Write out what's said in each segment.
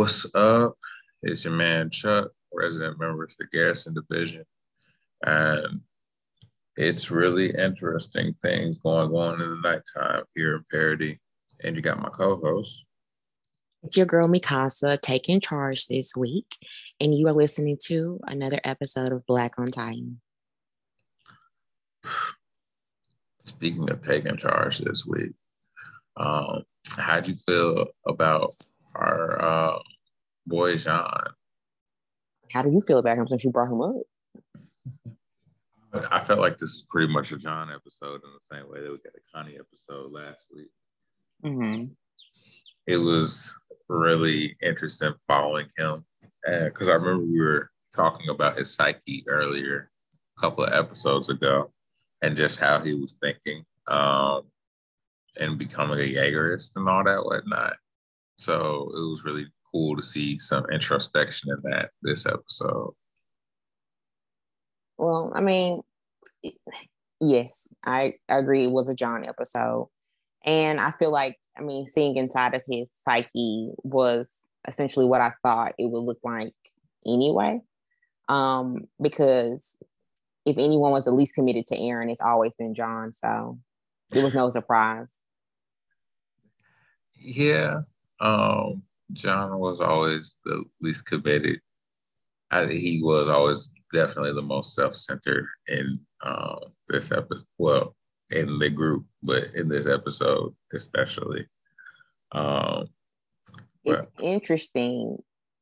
What's up? It's your man Chuck, resident member of the Garrison Division. And it's really interesting things going on in the nighttime here in Paradis. And you got my co-host. It's your girl Mikasa taking charge this week, and you are listening to another episode of Black on Titan. Speaking of taking charge this week, um, how'd you feel about our uh, boy Jean? How do you feel about him since you brought him up? I felt like this is pretty much a Jean episode in the same way that we got a Connie episode last week. Mm-hmm. It was really interesting following him because I remember we were talking about his psyche earlier, a couple of episodes ago, and just how he was thinking um, and becoming a Jaegerist and all that whatnot. So it was really cool to see some introspection in that this episode. Well, I mean, yes, I agree. It was a Jean episode. And I feel like, I mean, seeing inside of his psyche was essentially what I thought it would look like anyway. Um, because if anyone was the least committed to Eren, it's always been Jean. So it was no surprise. Yeah. Um, Jean was always the least committed. I, he was always definitely the most self-centered in uh, this episode. Well, in the group, but in this episode especially. Um, it's interesting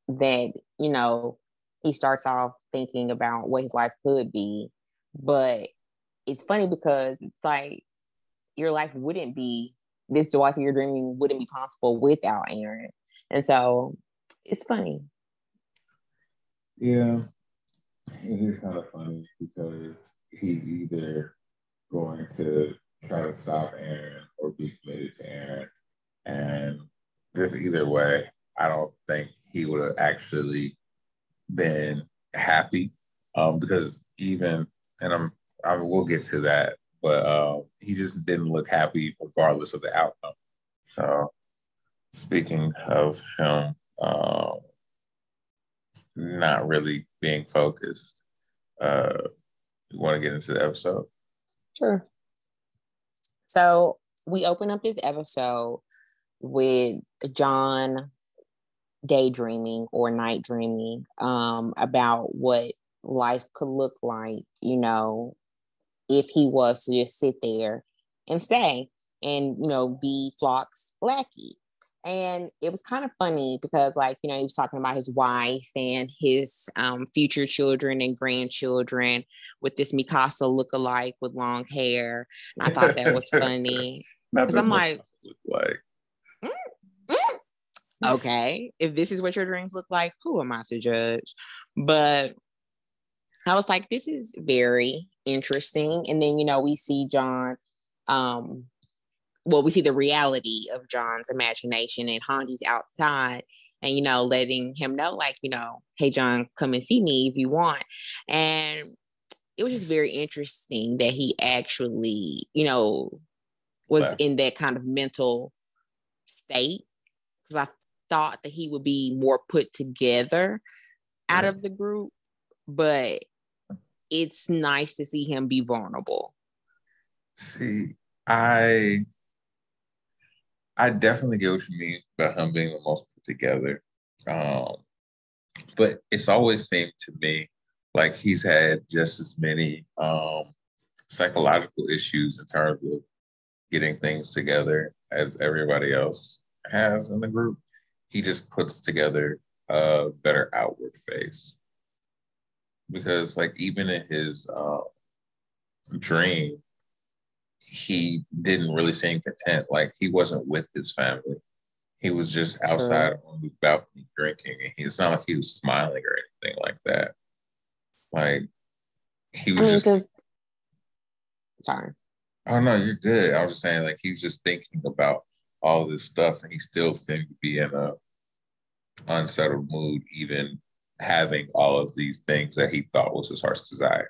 that you know he starts off thinking about what his life could be, but it's funny because it's like your life wouldn't be this life you're dreaming wouldn't be possible without Eren, and so it's funny. Yeah, it is kind of funny because he's either going to try to stop Eren or be committed to Eren. And just either way, I don't think he would have actually been happy um, because even, and I'm, I will get to that, but uh, he just didn't look happy regardless of the outcome. So, speaking of him uh, not really being focused, uh, you want to get into the episode? Sure. So we open up this episode with Jean daydreaming or night dreaming um, about what life could look like, you know, if he was to just sit there and stay and, you know, be Floch's lackey. And it was kind of funny because, like, you know, he was talking about his wife and his um, future children and grandchildren with this Mikasa look-alike with long hair. I thought that was funny. Because I'm like, like. Mm, mm. okay, if this is what your dreams look like, who am I to judge? But I was like, this is very interesting. And then, you know, we see Jean um well, we see the reality of Jean's imagination and Hanji's outside and, you know, letting him know, like, you know, hey, Jean, come and see me if you want. And it was just very interesting that he actually, you know, was in that kind of mental state. Because I thought that he would be more put together out of the group, but it's nice to see him be vulnerable. See, I I definitely get what you mean about him being the most put together. Um, but it's always seemed to me like he's had just as many um, psychological issues in terms of getting things together as everybody else has in the group. He just puts together a better outward face. Because, like, even in his uh, dream, he didn't really seem content. Like he wasn't with his family. He was just outside sure. on the balcony drinking, and he, it's not like he was smiling or anything like that. Like he was I mean, just. Sorry. Oh no, you're good. I was just saying, like he was just thinking about all this stuff, and he still seemed to be in a unsettled mood, even having all of these things that he thought was his heart's desire.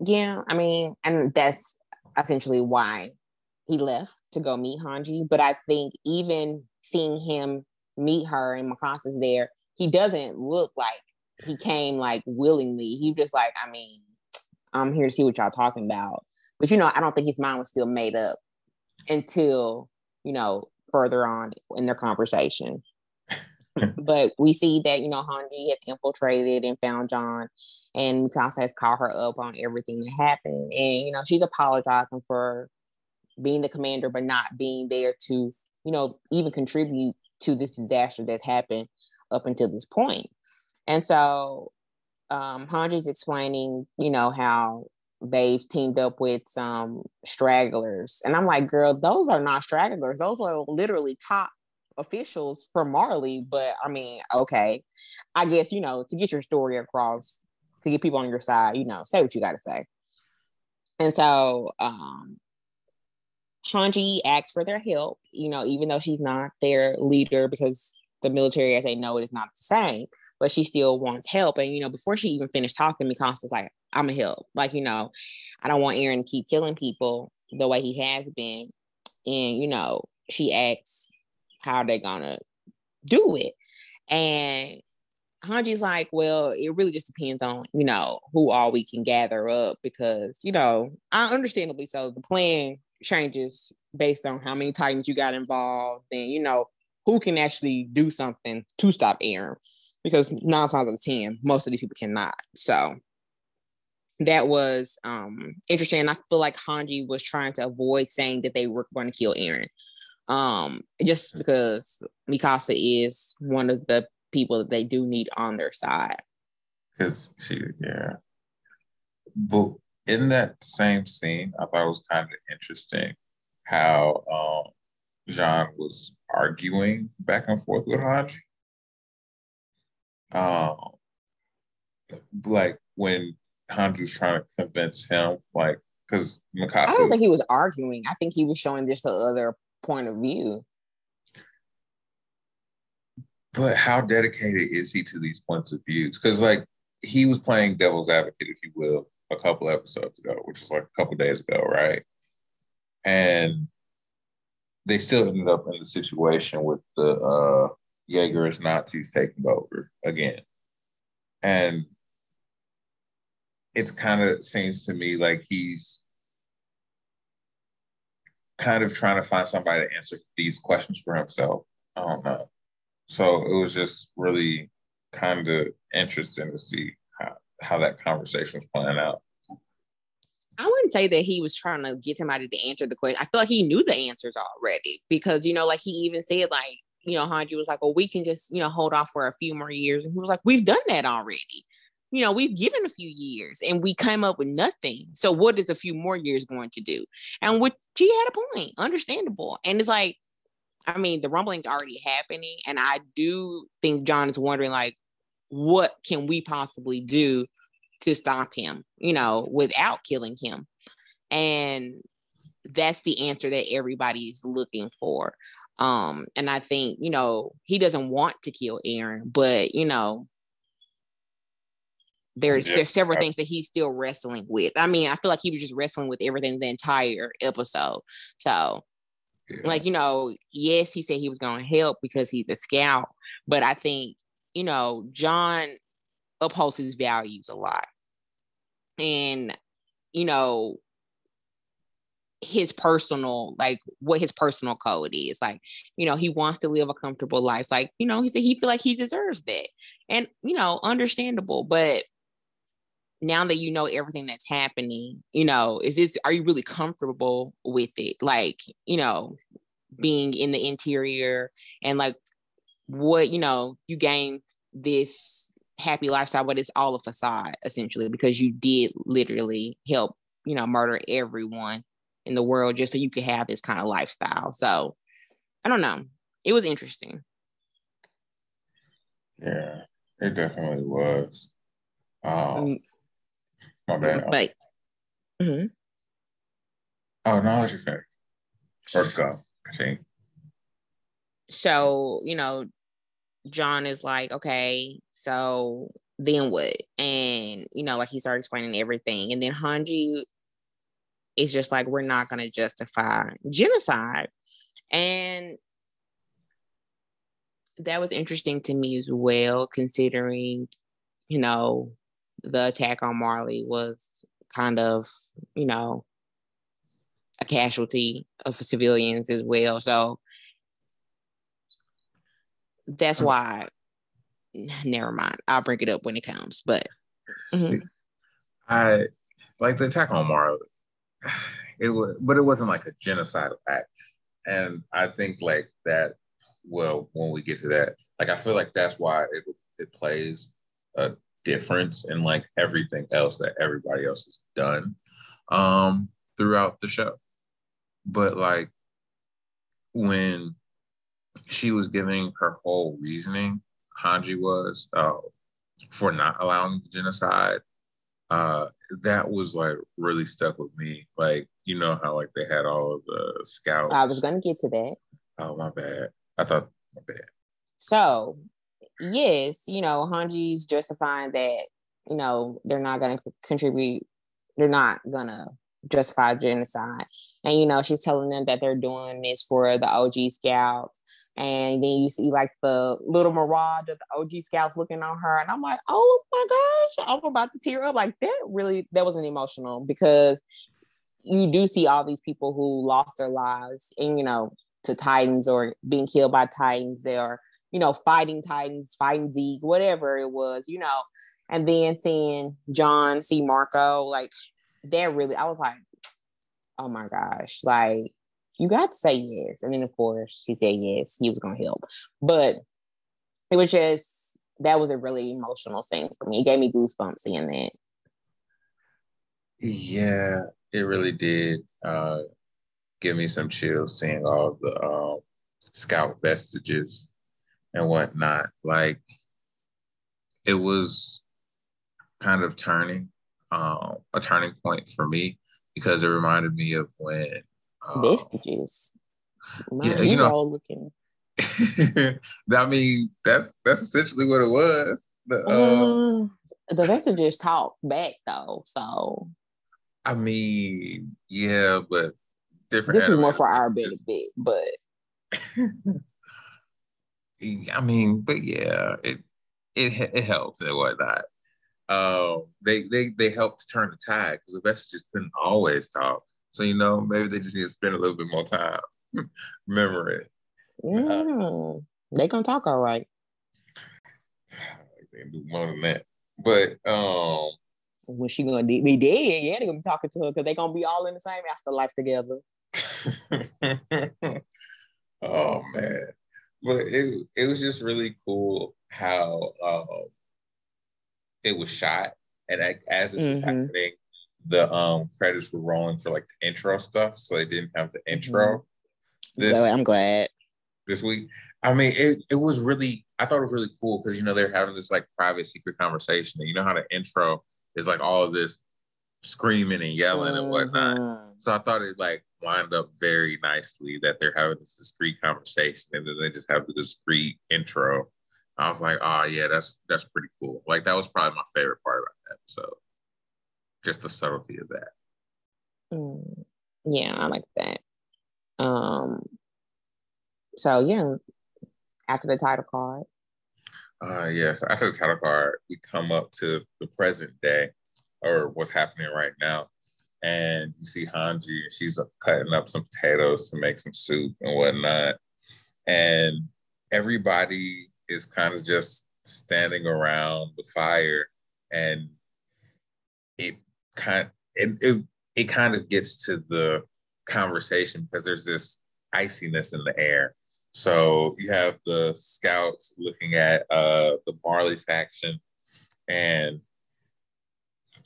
Yeah, I mean, and that's essentially why he left to go meet Hanji. But I think even seeing him meet her and Mikasa's there, he doesn't look like he came like willingly. He just like, I mean, I'm here to see what y'all talking about. But you know, I don't think his mind was still made up until, you know, further on in their conversation. but we see that, you know, Hanji has infiltrated and found Jean and Mikasa has called her up on everything that happened. And, you know, she's apologizing for being the commander, but not being there to, you know, even contribute to this disaster that's happened up until this point. And so um, Hanji's explaining, you know, how they've teamed up with some stragglers. And I'm like, girl, those are not stragglers. Those are literally top officials for Marley. But I mean, okay, I guess, you know, to get your story across, to get people on your side, you know, say what you got to say. And so um, Hanji asks for their help, you know, even though she's not their leader because the military, as they know it, is not the same, but she still wants help. And, you know, before she even finished talking, Mikasa's like, I'm a help. Like, you know, I don't want Eren to keep killing people the way he has been. And, you know, she asks how they're gonna do it. And Hanji's like, well, it really just depends on, you know, who all we can gather up because, you know, I understandably so. The plan changes based on how many titans you got involved and you know who can actually do something to stop Eren because nine times out of ten most of these people cannot. So that was um interesting. I feel like hanji was trying to avoid saying that they were going to kill Eren um just because mikasa is one of the people that they do need on their side because she yeah but in that same scene, I thought it was kind of interesting how um, Jean was arguing back and forth with Hanji. Um, like when Hanji was trying to convince him, like, because Mikasa. I don't think he was arguing. I think he was showing just the other point of view. But how dedicated is he to these points of views? Because, like, he was playing devil's advocate, if you will, a couple episodes ago, which is like a couple days ago, right? And they still ended up in the situation with the uh, Jaegers Nazis taking over again. And it kind of seems to me like he's kind of trying to find somebody to answer these questions for himself. I don't know. So it was just really kind of interesting to see how that conversation was playing out. I wouldn't say that he was trying to get somebody to answer the question. I feel like he knew the answers already because, you know, like he even said, like, you know, Hanji was like, well, we can just, you know, hold off for a few more years. And he was like, we've done that already. You know, we've given a few years and we came up with nothing. So what is a few more years going to do? And which he had a point, understandable. And it's like, I mean, the rumbling's already happening. And I do think Jean is wondering, like, what can we possibly do to stop him, you know, without killing him. And that's the answer that everybody is looking for. Um, and I think, you know, he doesn't want to kill Eren, but you know, there's, yeah. there's several things that he's still wrestling with. I mean, I feel like he was just wrestling with everything the entire episode. So, yeah. like, you know, yes, he said he was going to help because he's a scout, but I think, you know, Jean upholds his values a lot. And, you know, his personal, like what his personal code is. Like, you know, he wants to live a comfortable life. Like, you know, he said he feel like he deserves that. And, you know, understandable. But now that you know everything that's happening, you know, is this are you really comfortable with it? Like, you know, being in the interior and like what, you know, you gain this happy lifestyle, but it's all a facade essentially because you did literally help, you know, murder everyone in the world just so you could have this kind of lifestyle. So I don't know. It was interesting. Yeah, it definitely was. Um, mm. My bad. But, mm-hmm. Oh no, let you finish. Or go. Continue. So you know, Jean is like, okay, so then what? And you know, like he started explaining everything. And then Hanji is just like, we're not gonna justify genocide. And that was interesting to me as well, considering, you know, the attack on Marley was kind of, you know, a casualty of civilians as well. So that's why never mind. I'll bring it up when it comes. But mm-hmm. I like the attack on Marley. It was but it wasn't like a genocidal act. And I think like that well when we get to that, like I feel like that's why it it plays a difference in like everything else that everybody else has done um throughout the show. But like when she was giving her whole reasoning, Hanji was uh, for not allowing the genocide, uh, that was like really stuck with me. Like, you know how like they had all of the scouts. I was gonna get to that. Oh my bad. I thought my bad. So yes, you know, Hanji's justifying that, you know, they're not gonna contribute, they're not gonna justify genocide. And you know, she's telling them that they're doing this for the OG scouts. And then you see like the little mirage of the OG scouts looking on her. And I'm like, oh my gosh, I'm about to tear up. Like that really that wasn't emotional because you do see all these people who lost their lives and you know to Titans or being killed by Titans. They're, you know, fighting Titans, fighting Zeke, whatever it was, you know. And then seeing Jean C. Marco, like that really, I was like, oh my gosh, like you got to say yes. And then of course he said yes, he was gonna help. But it was just that was a really emotional thing for me. It gave me goosebumps seeing that. Yeah, it really did. Uh give me some chills seeing all the um, scout vestiges and whatnot. Like it was kind of turning, um, a turning point for me because it reminded me of when um, vestiges. yeah, you know, looking. I mean, that's that's essentially what it was. The, uh, uh, the vestiges talk back though, so. I mean, yeah, but different. This is more for our benefit, but. I mean, but yeah, it it it helps and whatnot. Um, they they they help to turn the tide because the vestiges couldn't always talk. So you know, maybe they just need to spend a little bit more time remembering. Mm, uh, they gonna talk all right. They can do more than that, but um, when she gonna be dead, yeah, they gonna be talking to her because they gonna be all in the same afterlife together. oh man, but it it was just really cool how um, it was shot, and as this mm-hmm. was happening, the um credits were rolling for like the intro stuff, so they didn't have the intro. Mm-hmm. This I'm glad this week. I mean, it it was really I thought it was really cool because you know they're having this like private secret conversation, and you know how the intro is like all of this screaming and yelling mm-hmm. and whatnot. So I thought it like lined up very nicely that they're having this discreet conversation and then they just have the discreet intro. I was like, oh yeah, that's that's pretty cool. Like that was probably my favorite part about that So Just the subtlety of that. Mm, yeah, I like that. Um so yeah, after the title card. Uh yes, after the title card, we come up to the present day or what's happening right now and you see Hanji, and she's cutting up some potatoes to make some soup and whatnot. And everybody is kind of just standing around the fire, and it kind it, it it kind of gets to the conversation because there's this iciness in the air. So you have the scouts looking at uh, the Marley faction, and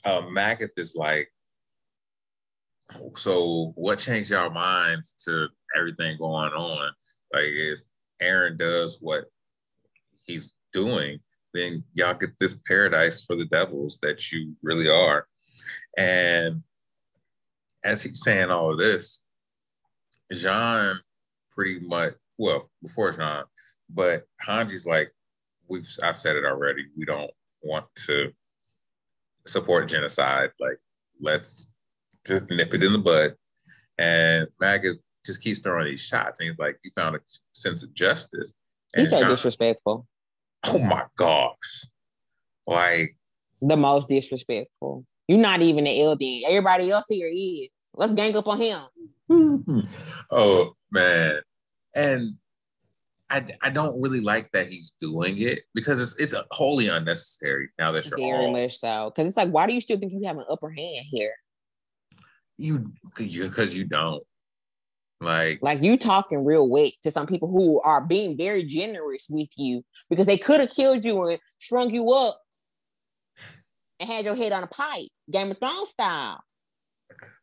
uh, Magath is like, so what changed y'all minds to everything going on? Like if Eren does what he's doing, then y'all get this paradise for the devils that you really are. And as he's saying all of this, Jean pretty much well before Jean, but Hanji's like, we've I've said it already. We don't want to support genocide. Like, let's just nip it in the bud. And Magath just keeps throwing these shots. And he's like, "You found a sense of justice. He said Jean, disrespectful. Oh my gosh. Like the most disrespectful. You're not even the LD. Everybody else here is. Let's gang up on him. oh man. And I, I don't really like that he's doing it because it's it's wholly unnecessary now that you're very all, much so. Because it's like, why do you still think you have an upper hand here? You because you don't. Like, like you talking real weight to some people who are being very generous with you because they could have killed you and strung you up and had your head on a pipe, Game of Thrones style.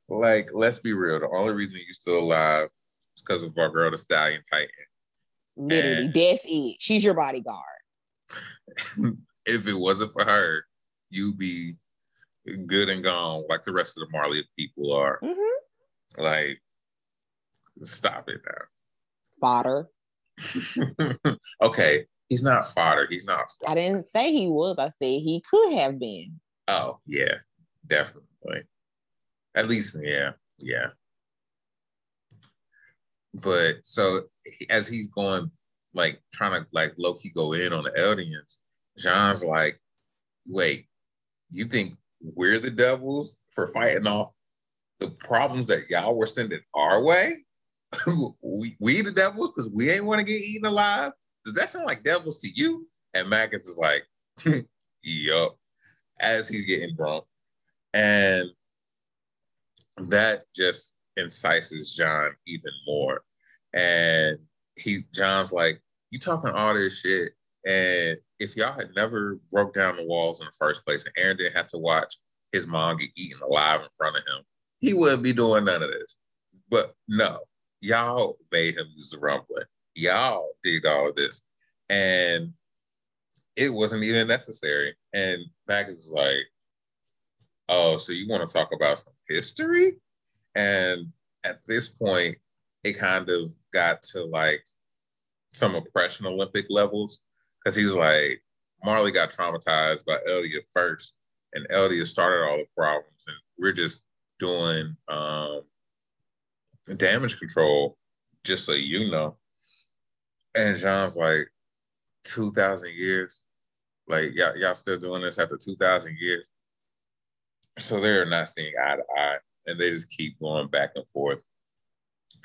Like, let's be real. The only reason you're still alive is because of our girl, the Stallion Titan. Literally, and that's it. She's your bodyguard. if it wasn't for her, you'd be good and gone like the rest of the Marley people are. Mm-hmm. Like, stop it now. Fodder. okay, he's not fodder. He's not. Fodder. I didn't say he was. I said he could have been. Oh yeah, definitely. At least yeah, yeah. But so as he's going, like trying to like low key go in on the Eldians, Jean's like, wait, you think we're the devils for fighting off the problems that y'all were sending our way? we, we the devils because we ain't want to get eaten alive? Does that sound like devils to you? And Magath is like, yup, as he's getting drunk. And that just incites Jean even more. And he Jean's like, you talking all this shit. And if y'all had never broke down the walls in the first place and Eren didn't have to watch his mom get eaten alive in front of him, he wouldn't be doing none of this. But no, y'all made him use the rumbling. Y'all did all of this. And it wasn't even necessary. And Mac is like, oh, so you want to talk about some history? And at this point, it kind of got to like some oppression Olympic levels because he's like, Marley got traumatized by Eldia first, and Eldia started all the problems, and we're just doing um, damage control, just so you know. And Jean's like, 2,000 years? Like, y'all, y'all still doing this after 2,000 years? So they're not seeing eye to eye and they just keep going back and forth.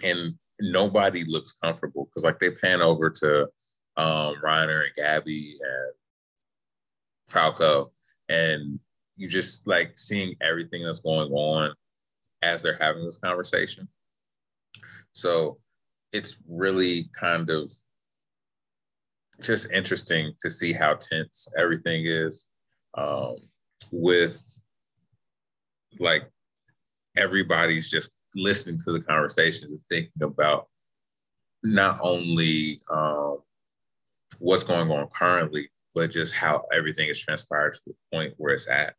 And nobody looks comfortable because, like, they pan over to um, Reiner and Gabby and Falco, and you just like seeing everything that's going on as they're having this conversation. So it's really kind of just interesting to see how tense everything is um, with like everybody's just listening to the conversations and thinking about not only um, what's going on currently, but just how everything is transpired to the point where it's at.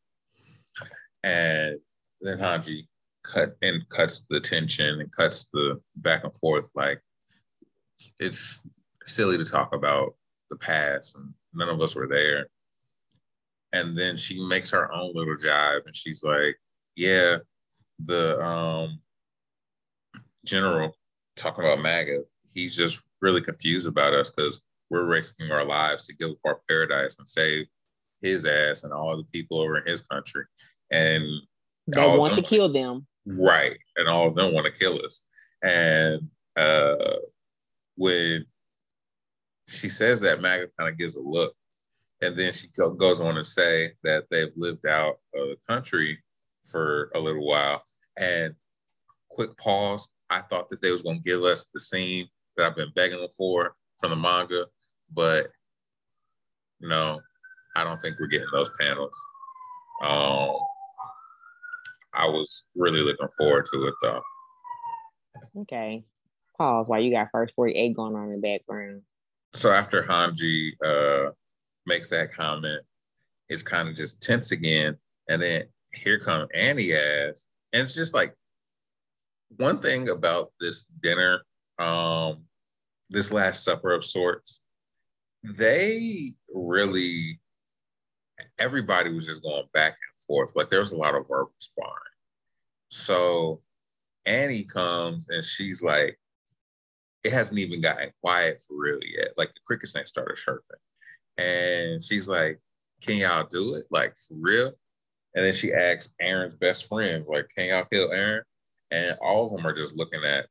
And then Hanji cut and cuts the tension and cuts the back and forth. Like it's silly to talk about the past and none of us were there. And then she makes her own little jibe and she's like, Yeah, the um general talking about MAGA, he's just really confused about us because we're risking our lives to give up our paradise and save his ass and all the people over in his country. And they want them, to kill them. Right. And all of them want to kill us. And uh when she says that, MAGA kind of gives a look. And then she goes on to say that they've lived out of the country for a little while. And quick pause. I thought that they was going to give us the scene that I've been begging them for from the manga, but no, I don't think we're getting those panels. Um, I was really looking forward to it though. Okay. Pause while you got first 48 going on in the background so after Hanji uh, makes that comment, it's kind of just tense again. And then here come Annie as, and it's just like one thing about this dinner, um, this last supper of sorts, they really everybody was just going back and forth. Like there was a lot of verbal sparring. So Annie comes and she's like, it hasn't even gotten quiet for real yet. Like the crickets ain't started chirping. And she's like, Can y'all do it? Like for real? And then she asks Eren's best friends, like, can y'all kill Eren? And all of them are just looking at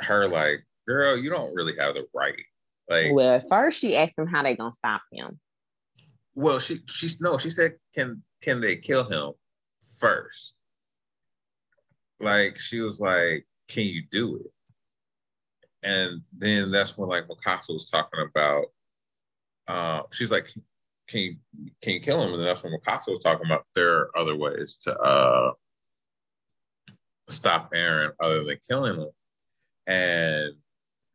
her like, girl, you don't really have the right. Like Well, first she asked him how they gonna stop him. Well, she she's no, she said, Can can they kill him first? Like she was like, Can you do it? And then that's when like Mikasa was talking about uh, she's like, can you can you kill him? And that's when Mikasa was talking about there are other ways to uh, stop Eren other than killing him. And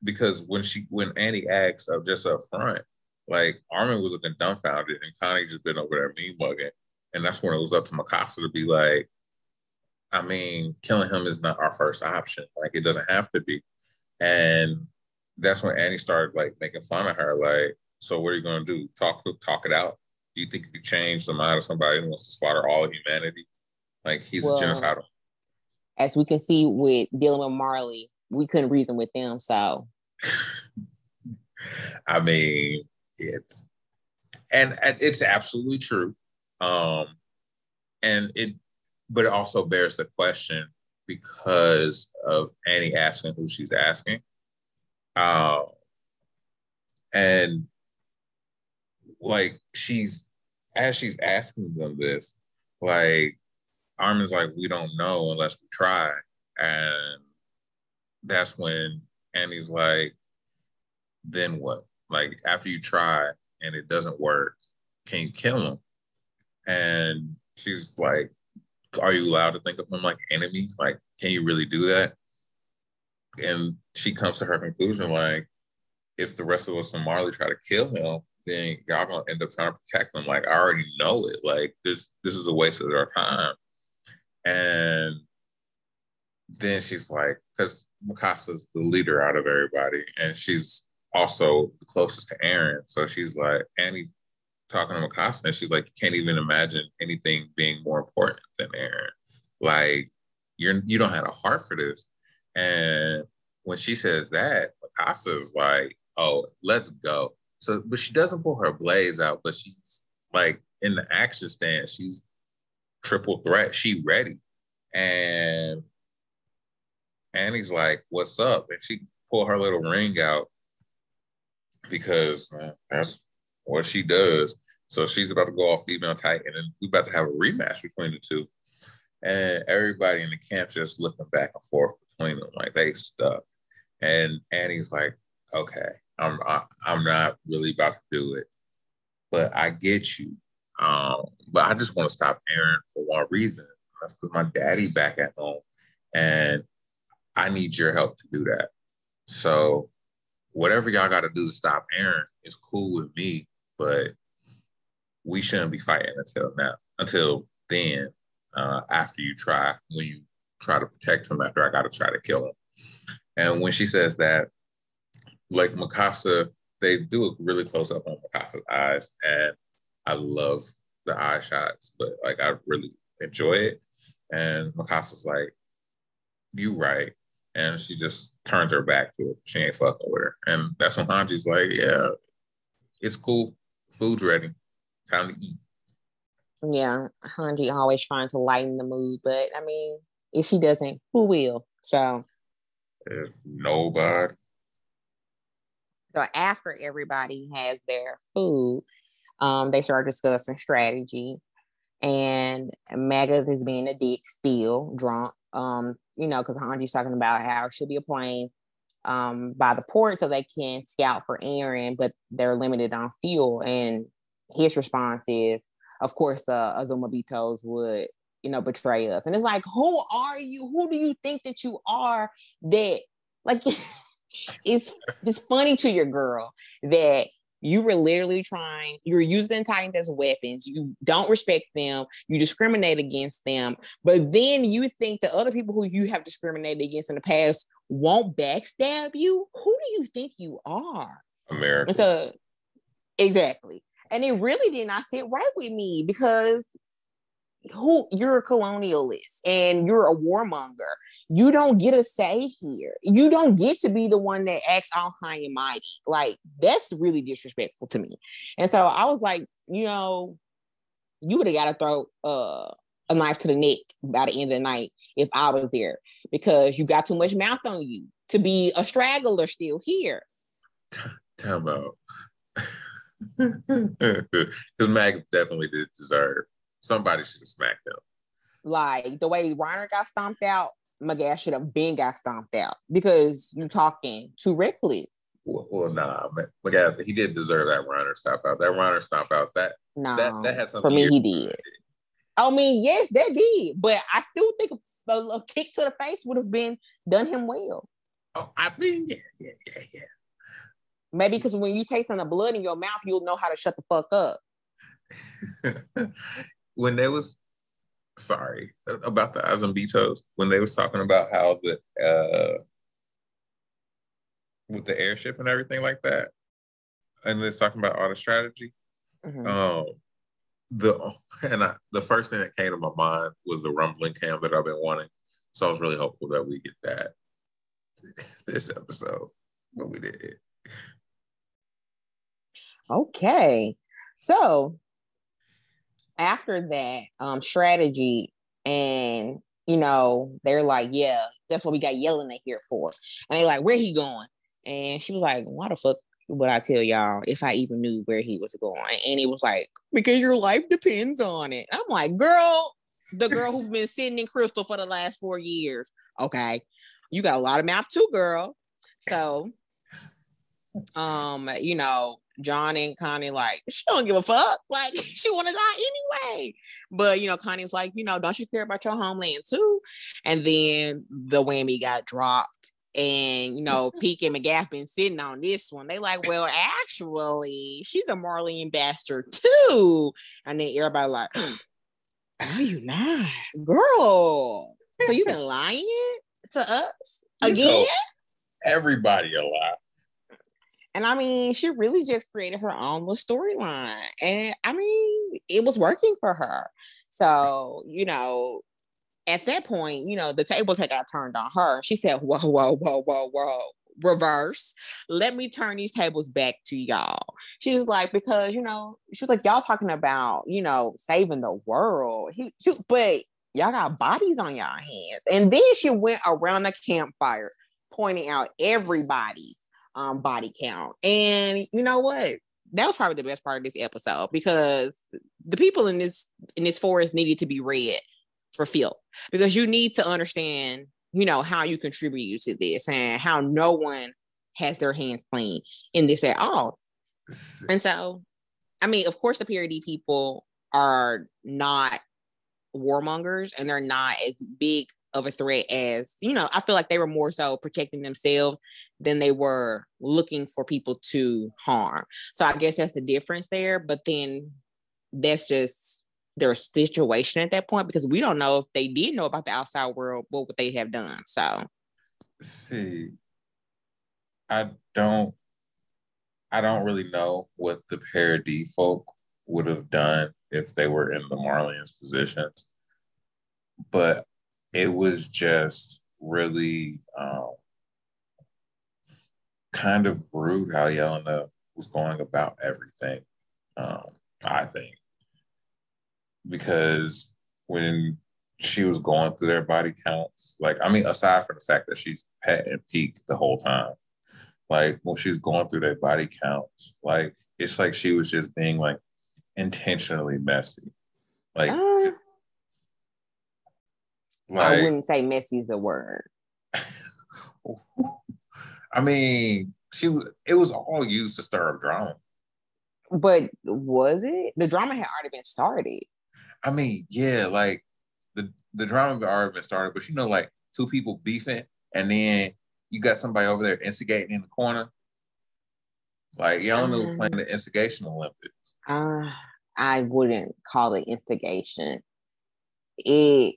because when she when Annie asks of uh, just up front, like Armin was looking dumbfounded and Connie just been over there mean mugging. And that's when it was up to Mikasa to be like, I mean, killing him is not our first option. Like it doesn't have to be. And that's when Annie started like making fun of her, like, so what are you gonna do? Talk talk it out? Do you think you could change the mind of somebody who wants to slaughter all humanity? Like he's well, a genocidal. As we can see with dealing with Marley, we couldn't reason with them. So I mean, it's and, and it's absolutely true. Um and it but it also bears the question because of Annie asking who she's asking. Um and like she's as she's asking them this, like Armin's like, we don't know unless we try. And that's when Annie's like, then what? Like after you try and it doesn't work, can you kill him? And she's like, Are you allowed to think of him like enemy? Like, can you really do that? And she comes to her conclusion like, if the rest of us in Marley try to kill him, then y'all gonna end up trying to protect them. Like I already know it. Like this this is a waste of our time. And then she's like, because Mikasa's the leader out of everybody, and she's also the closest to Eren. So she's like, Annie's talking to Mikasa, and she's like, you can't even imagine anything being more important than Eren. Like, you're you don't have a heart for this. And when she says that, Mikasa's like, oh, let's go. So, but she doesn't pull her blades out, but she's like in the action stance, she's triple threat. She ready. And Annie's like, what's up? And she pulled her little ring out because uh, that's what she does. So she's about to go off female titan, and we're about to have a rematch between the two. And everybody in the camp just looking back and forth between them, like they stuck. And Annie's like, okay, I'm I, I'm not really about to do it, but I get you. Um, but I just want to stop Eren for one reason. That's because my daddy back at home, and I need your help to do that. So whatever y'all got to do to stop Eren is cool with me, but we shouldn't be fighting until now. Until then, uh, after you try, when you try to protect him, after I got to try to kill him. And when she says that, like Mikasa, they do a really close up on Mikasa's eyes, and I love the eye shots, but like I really enjoy it. And Mikasa's like, "You right," and she just turns her back to it. She ain't fucking with her, and that's when Hanji's like, "Yeah, it's cool. Food's ready. Time to eat." Yeah, Hanji always trying to lighten the mood, but I mean, if she doesn't, who will? So, if nobody. So after everybody has their food, um, they start discussing strategy. And Maga is being a dick, still drunk. Um, you know, because Hanji's talking about how should be a plane um by the port so they can scout for Eren, but they're limited on fuel. And his response is, of course, the uh, Azumabitos would, you know, betray us. And it's like, who are you? Who do you think that you are that like it's it's funny to your girl that you were literally trying, you were using Titans as weapons. You don't respect them. You discriminate against them. But then you think the other people who you have discriminated against in the past won't backstab you. Who do you think you are? America. So exactly. And it really did not sit right with me because who you're a colonialist and you're a warmonger. You don't get a say here. You don't get to be the one that acts all high and mighty. Like that's really disrespectful to me. And so I was like, you know, you would have got to throw uh, a knife to the neck by the end of the night if I was there because you got too much mouth on you to be a straggler still here. Tell about because Mac definitely did deserve somebody should have smacked him. Like the way Reiner got stomped out, Magath should have been got stomped out because you're talking too reckless. Well, well nah, Magath he did deserve that Reiner stop out. That Reiner stop out that nah, that, that has for me he did. I mean, yes, that did, but I still think a, a kick to the face would have been done him well. Oh, I mean, yeah, yeah, yeah, yeah. Maybe because when you taste on the blood in your mouth, you'll know how to shut the fuck up. when they was sorry about the Azumabitos when they was talking about how the uh with the airship and everything like that, and they're talking about all the strategy. Mm-hmm. Um, the and I, the first thing that came to my mind was the rumbling cam that I've been wanting. So I was really hopeful that we get that this episode, but we did. Okay. So after that um, strategy, and you know, they're like, yeah, that's what we got yelling at here for. And they like, where he going? And she was like, why the fuck would I tell y'all if I even knew where he was going? And he was like, because your life depends on it. I'm like, girl, the girl who's been sitting in crystal for the last four years. Okay. You got a lot of mouth too, girl. So um, you know, Jean and Connie like, she don't give a fuck. Like she want to die anyway. But you know, Connie's like, you know, don't you care about your homeland too? And then the whammy got dropped. And you know, Pieck and Magath been sitting on this one. They like, well, actually, she's a Marleyan bastard too. And then everybody like, no, you not, girl. So you been lying to us again? Everybody a lie. And I mean, she really just created her own little storyline. And I mean, it was working for her. So, you know, at that point, you know, the tables had got turned on her. She said, Whoa, whoa, whoa, whoa, whoa. Reverse. Let me turn these tables back to y'all. She was like, because you know, she was like, y'all talking about, you know, saving the world. He, she, but y'all got bodies on y'all hands. And then she went around the campfire pointing out everybody's um, body count. And you know what? That was probably the best part of this episode because the people in this in this forest needed to be read for Phil because you need to understand, you know, how you contribute to this and how no one has their hands clean in this at all. And so, I mean, of course, the paradis people are not warmongers and they're not as big of a threat as you know i feel like they were more so protecting themselves than they were looking for people to harm. So i guess that's the difference there but then that's just their situation at that point because we don't know if they did know about the outside world what would they have done so. See i don't i don't really know what the paradis folk would have done if they were in the marleyans positions but it was just really um, kind of rude how Yelena was going about everything. Um, I think because when she was going through their body counts, like I mean, aside from the fact that she's pet and peak the whole time, like when she's going through their body counts, like it's like she was just being like intentionally messy. Like uh, like, I wouldn't say messy is a word. I mean, she it was all used to stir up drama. But was it? The drama had already been started. I mean, yeah, like the the drama had already been started, but you know, like two people beefing, and then you got somebody over there instigating in the corner. Like Yelena um, was playing the instigation Olympics. Uh, I wouldn't call it instigation. It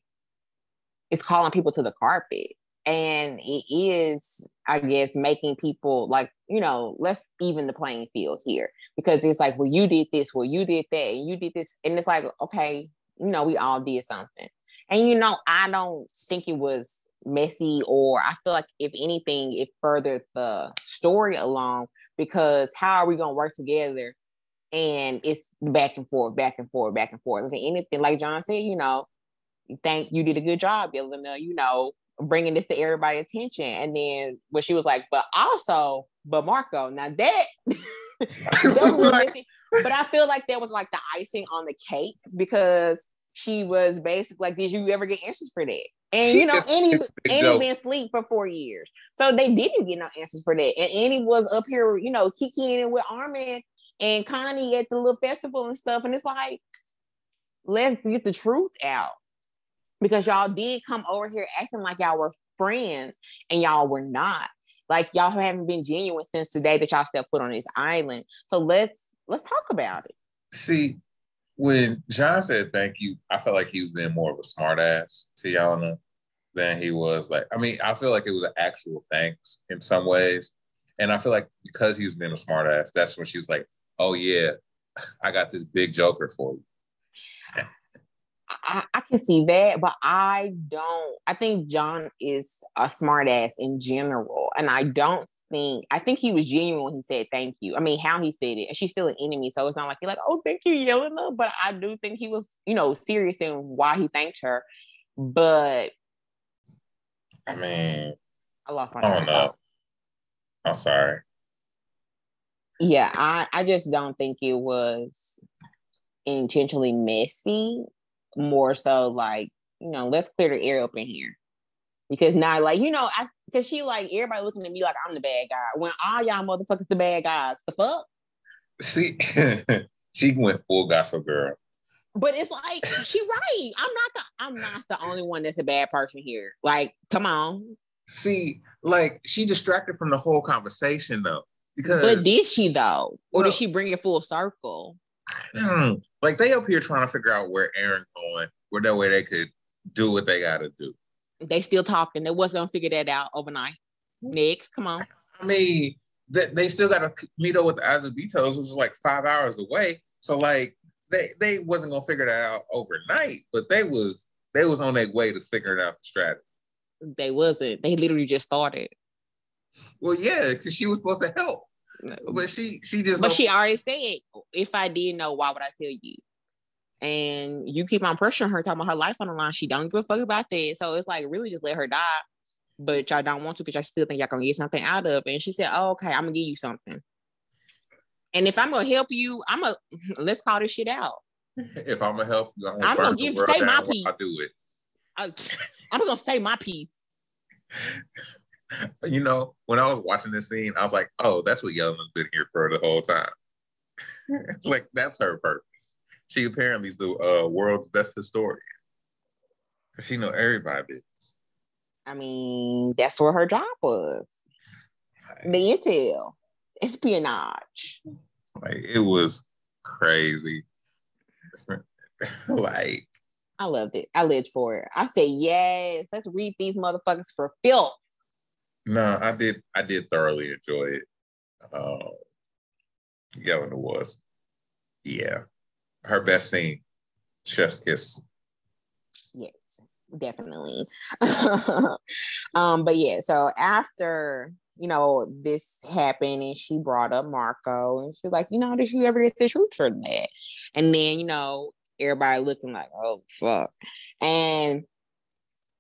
it's calling people to the carpet and it is i guess making people like you know let's even the playing field here because it's like well you did this well you did that and you did this and it's like okay you know, we all did something. And you know, I don't think it was messy or I feel like if anything, it furthered the story along because how are we gonna work together? And it's back and forth, back and forth, back and forth. If anything, like Jean said, you know, thanks, you did a good job, Yelena, you know, bringing this to everybody's attention. And then when she was like, but also, but Marco, now that, that but I feel like that was like the icing on the cake because she was basically like, did you ever get answers for that? And you know, Annie, Annie been asleep for four years. So they didn't get no answers for that. And Annie was up here, you know, kicking it with Armin and Connie at the little festival and stuff. And it's like, let's get the truth out. Because y'all did come over here acting like y'all were friends and y'all were not. Like y'all haven't been genuine since the day that y'all stepped foot on this island. So let's let's talk about it. See, when Jean said thank you, I felt like he was being more of a smartass to Yelena than he was like. I mean, I feel like it was an actual thanks in some ways, and I feel like because he was being a smartass, that's when she was like, "Oh yeah, I got this big joker for you." I, I, can see that, but I don't. I think Jean is a smartass in general, and I don't think I think he was genuine when he said thank you. I mean, how he said it. And she's still an enemy, so it's not like he's like, oh, thank you, Yelena. But I do think he was, you know, serious in why he thanked her. But I mean, I lost my. I don't know. I'm sorry. Yeah, I I just don't think it was intentionally messy. More so, like you know, let's clear the air up in here because now, like you know, I because she like everybody looking at me like I'm the bad guy when all y'all motherfuckers the bad guys. The fuck. See, she went full gossip girl. But it's like she right. I'm not the I'm not the only one that's a bad person here. Like, come on. See, like she distracted from the whole conversation though. Because But did she though? Or did she bring it full circle? Hmm, like they up here trying to figure out where Eren's going, where that way they could do what they gotta do. They still talking. They wasn't gonna figure that out overnight. Next, come on. I mean, they, they still got to meet up with the Azumabitos, which is like five hours away. So like they they wasn't gonna figure that out overnight, but they was they was on their way to figuring out the strategy. They wasn't. They literally just started. Well, yeah, because she was supposed to help, but she she just. But she already said, if I did know, why would I tell you? and you keep on pressuring her, talking about her life on the line. She don't give a fuck about that. So it's like really just let her die. But y'all don't want to because y'all still think y'all gonna get something out of it. And she said, oh, okay, I'm gonna give you something. And if I'm gonna help you, I'm gonna let's call this shit out. If I'm gonna help you, I'm gonna, I'm gonna give uh, say my piece. I do it. I, I'm gonna say my piece. You know, when I was watching this scene, I was like, "Oh, that's what Yelena's been here for the whole time." like that's her purpose she apparently is the uh, world's best historian. Cause she know everybody business. I mean, that's what her job was. The intel, espionage. Like it was crazy. like I loved it. I lived for it. I said, yes, let's read these motherfuckers for filth. No, I did. I did thoroughly enjoy it. Um, Yelena was, yeah, her best scene, Chef's Kiss. Yes, definitely. um, but yeah, so after you know this happened and she brought up Marco and she's like, you know, did you ever get the truth for that? And then, you know, everybody looking like, oh fuck. And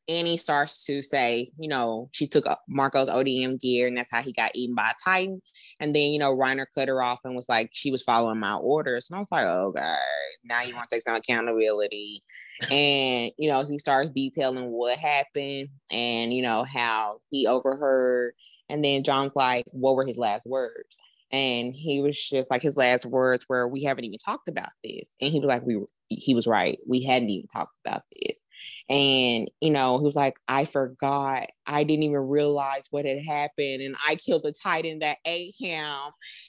Annie starts to say, you know, she took uh, Marco's ODM gear and that's how he got eaten by a Titan. And then, you know, Reiner cut her off and was like, she was following my orders. And I was like, oh, God, now you want to take some accountability. and, you know, he starts detailing what happened and, you know, how he overheard. And then Jean's like, what were his last words? And he was just like, his last words were, we haven't even talked about this. And he was like, we, he was right. We hadn't even talked about this. And, you know, he was like, I forgot. I didn't even realize what had happened. And I killed the titan that ate him.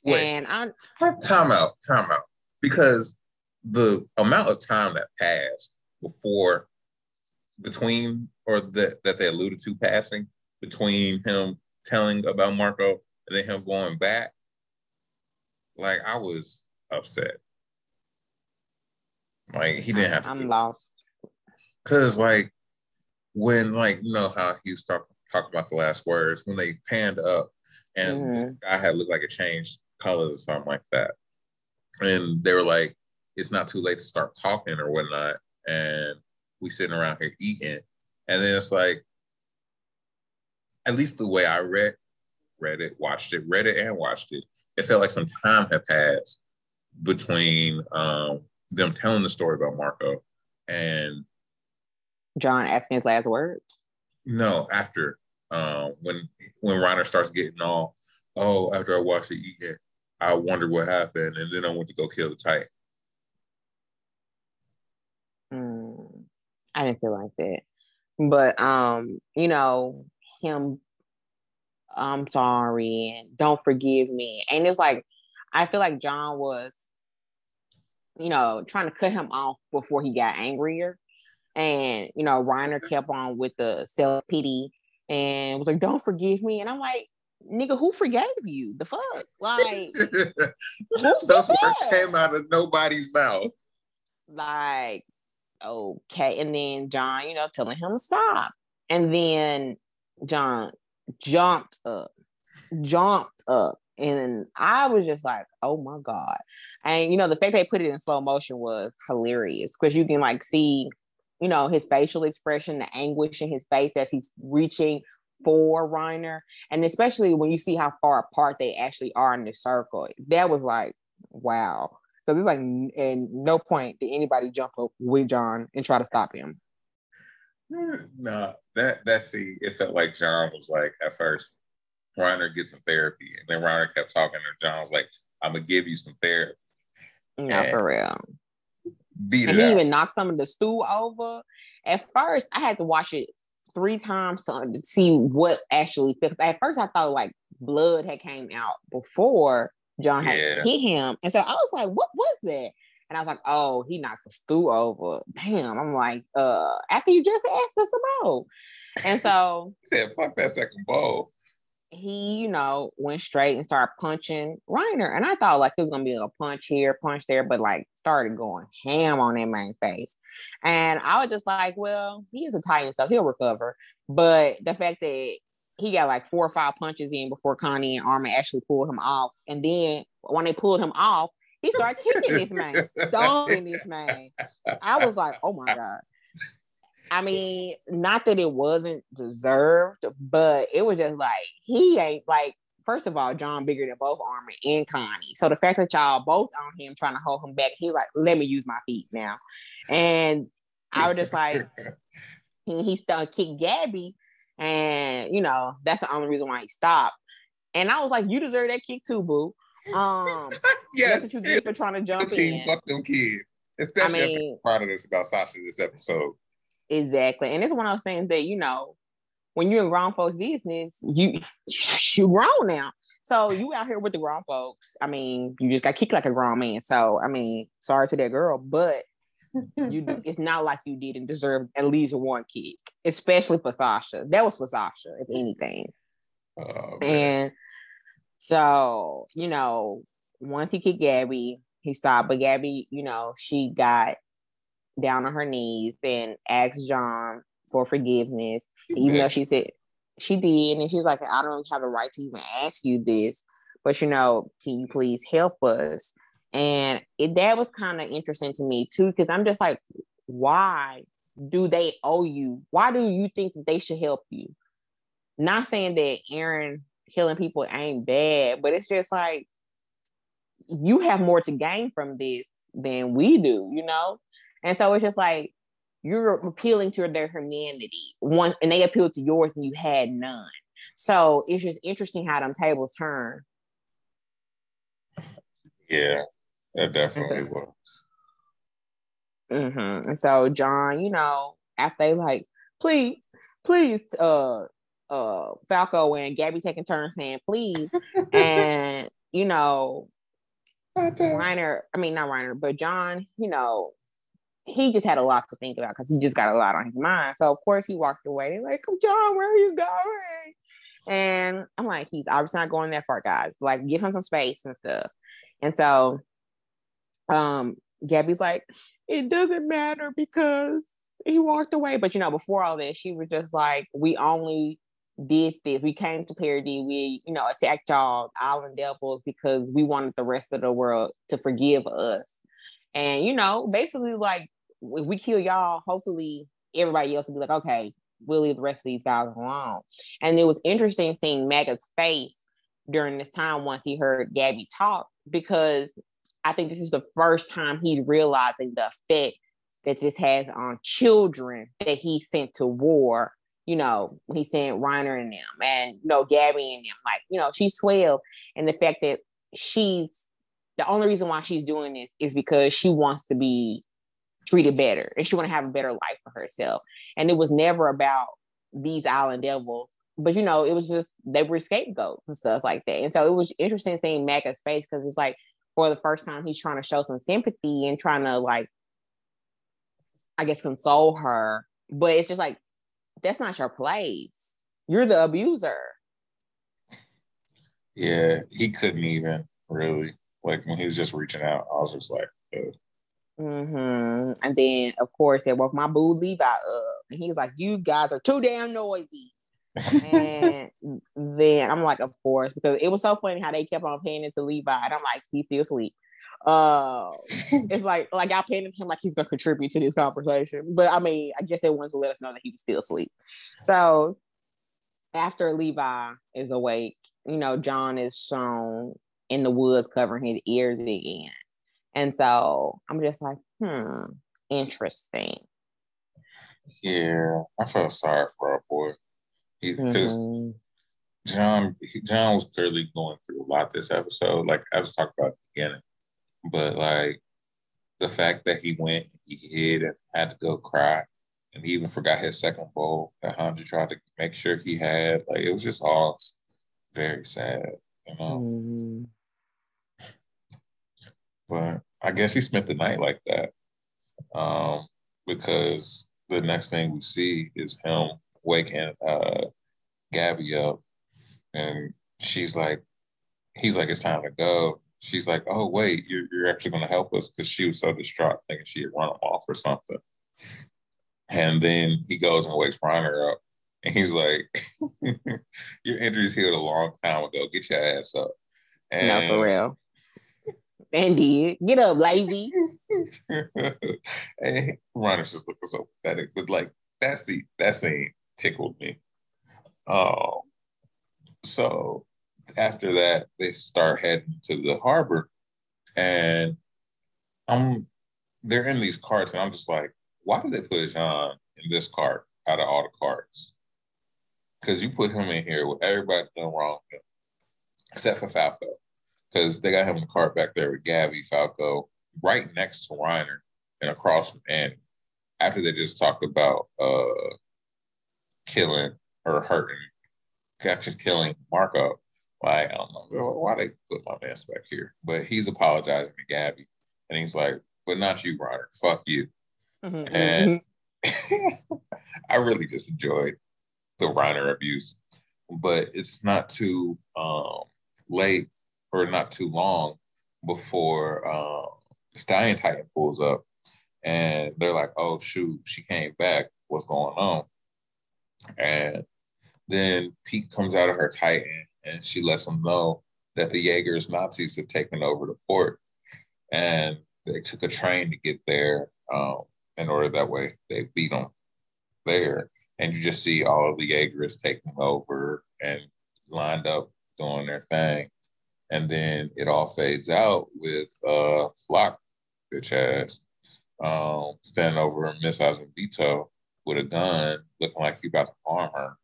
Wait, and I time out, time out. Because the amount of time that passed before between or that that they alluded to passing between him telling about Marco and then him going back, like I was upset. Like he didn't have to. I'm lost. Cause like when like you know how he was talking talking about the last words when they panned up and mm-hmm. this guy had looked like it changed colors or something like that, and they were like, "It's not too late to start talking or whatnot," and we sitting around here eating, and then it's like, at least the way I read read it, watched it, read it, and watched it, it felt like some time had passed between um, them telling the story about Marco and Jean asking his last words. No, after um, when when Reiner starts getting all, oh, after I watched it eat I wondered what happened, and then I went to go kill the Titan. Mm, I didn't feel like that, but um, you know him. I'm sorry, and don't forgive me, and it's like I feel like Jean was, you know, trying to cut him off before he got angrier. And, you know, Reiner kept on with the self pity and was like, don't forgive me. And I'm like, nigga, who forgave you? The fuck? Like, those words came out of nobody's mouth. Like, okay. And then Jean, you know, telling him to stop. And then Jean jumped up, jumped up. And I was just like, oh my God. And, you know, the fact they put it in slow motion was hilarious because you can like see you know, his facial expression, the anguish in his face as he's reaching for Reiner. And especially when you see how far apart they actually are in the circle, that was like, wow. Because it's like, and no point did anybody jump up with Jean and try to stop him. Hmm, no, that that see, it felt like Jean was like at first, Reiner get some therapy, and then Reiner kept talking to Jean was like, "I'm gonna give you some therapy." No, and for real beat and he out. even knocked some of the stew over. At first, I had to watch it three times to see what actually fixed. At first, I thought like blood had came out before Jean had yeah. hit him, and so I was like, "What was that?" And I was like, "Oh, he knocked the stew over." Damn, I'm like, "Uh, after you just asked us about." And so he said, "Fuck that second bowl." He, you know, went straight and started punching Reiner. And I thought like it was gonna be a punch here, punch there, but like started going ham on that main face. And I was just like, well, he's a Titan, so he'll recover. But the fact that he got like four or five punches in before Connie and Armin actually pulled him off. And then when they pulled him off, he started kicking this man, stomping this man. I was like, oh my God. I mean, not that it wasn't deserved, but it was just like he ain't like. First of all, Jean bigger than both Armin and Connie. So the fact that y'all both on him trying to hold him back, he like, let me use my feet now. And I was just like, he, he started kick Gabi, and you know that's the only reason why he stopped. And I was like, you deserve that kick too, boo. Um, yes, that's what you did for trying to jump team, in. Fuck them kids. Especially I mean, part of this about Sasha this episode. Exactly. And it's one of those things that, you know, when you're in grown folks' business, you you grown now. So you out here with the grown folks. I mean, you just got kicked like a grown man. So I mean, sorry to that girl, but you it's not like you didn't deserve at least one kick, especially for Sasha. That was for Sasha, if anything. Oh, and so, you know, once he kicked Gabi, he stopped. But Gabi, you know, she got down on her knees and asked Jean for forgiveness, even though she said she did. And she was like, I don't have the right to even ask you this, but you know, can you please help us? And it, that was kind of interesting to me too, because I'm just like, why do they owe you? Why do you think that they should help you? Not saying that Eren killing people ain't bad, but it's just like you have more to gain from this than we do, you know? And so it's just like you're appealing to their humanity one and they appeal to yours and you had none. So it's just interesting how them tables turn. Yeah, that definitely so, was. Mm-hmm. And so Jean, you know, after they like, please, please, uh uh Falco and Gabi taking turns saying please. and you know, Reiner, I mean not Reiner, but Jean, you know, he just had a lot to think about because he just got a lot on his mind. So of course he walked away. They're like, Jean, where are you going? And I'm like, he's obviously not going that far, guys. Like, give him some space and stuff. And so um Gabi's like, it doesn't matter because he walked away. But you know, before all this, she was just like, we only did this. We came to Paradis. We, you know, attacked y'all Island Devils because we wanted the rest of the world to forgive us. And you know, basically, like if we kill y'all, hopefully everybody else will be like, okay, we'll leave the rest of these guys alone. And it was interesting seeing Magath's face during this time once he heard Gabi talk because I think this is the first time he's realizing the effect that this has on children that he sent to war. You know, he sent Reiner and them, and you know Gabi and them. Like, you know, she's twelve, and the fact that she's the only reason why she's doing this is because she wants to be treated better and she want to have a better life for herself. And it was never about these island devils, but you know, it was just they were scapegoats and stuff like that. And so it was interesting seeing Magath's face because it's like for the first time he's trying to show some sympathy and trying to like, I guess, console her. But it's just like that's not your place. You're the abuser. Yeah, he couldn't even really like when he was just reaching out. I was just like, Mm-hmm. And then, of course, they woke my boo Levi up, and he was like, "You guys are too damn noisy." and then I'm like, "Of course," because it was so funny how they kept on paying it to Levi, and I'm like, "He's still asleep." Uh, it's like like y'all paying him like he's gonna contribute to this conversation, but I mean, I guess they wanted to let us know that he was still asleep. So after Levi is awake, you know, Jean is shown in the woods covering his ears again. And so I'm just like, hmm, interesting. Yeah, I felt sorry for our boy. Because mm-hmm. Jean Jean was clearly going through a lot this episode, like I was talking about at the beginning. But like the fact that he went, he hid and had to go cry, and he even forgot his second bowl that Hanji tried to make sure he had. Like it was just all very sad, you know. Mm-hmm. But I guess he spent the night like that. Um, because the next thing we see is him waking uh, Gabi up, and she's like, he's like, it's time to go. She's like, oh wait, you're, you're actually going to help us because she was so distraught thinking she had run him off or something. And then he goes and wakes Reiner up, and he's like, your injury's healed a long time ago. Get your ass up. And, no, for real and did. Get up, lazy. and Reiner's just looking so pathetic, but like that's the that scene tickled me. Um, so after that, they start heading to the harbor, and I'm they're in these carts, and I'm just like, why did they put Jean in this cart out of all the carts? Because you put him in here with everybody doing wrong, except for Falco because they got him in the cart back there with Gabi Falco, right next to Reiner and across from Annie. After they just talked about uh, killing or hurting, actually killing Marco. Like, I don't know why they put my man back here, but he's apologizing to Gabi, and he's like, "But not you, Reiner. Fuck you." Mm-hmm. And mm-hmm. I really just enjoyed the Reiner abuse, but it's not too um, late or not too long before um, Stallion Titan pulls up and they're like, oh, shoot, she came back. What's going on? And then Pieck comes out of her Titan and she lets them know that the Jaegers Nazis have taken over the port. And they took a train to get there um, in order that way they beat them there. And you just see all of the Jaegers taking over and lined up doing their thing and then it all fades out with uh Floch, bitch ass, um, standing over Miss Azumabito with a gun, looking like he about to harm her.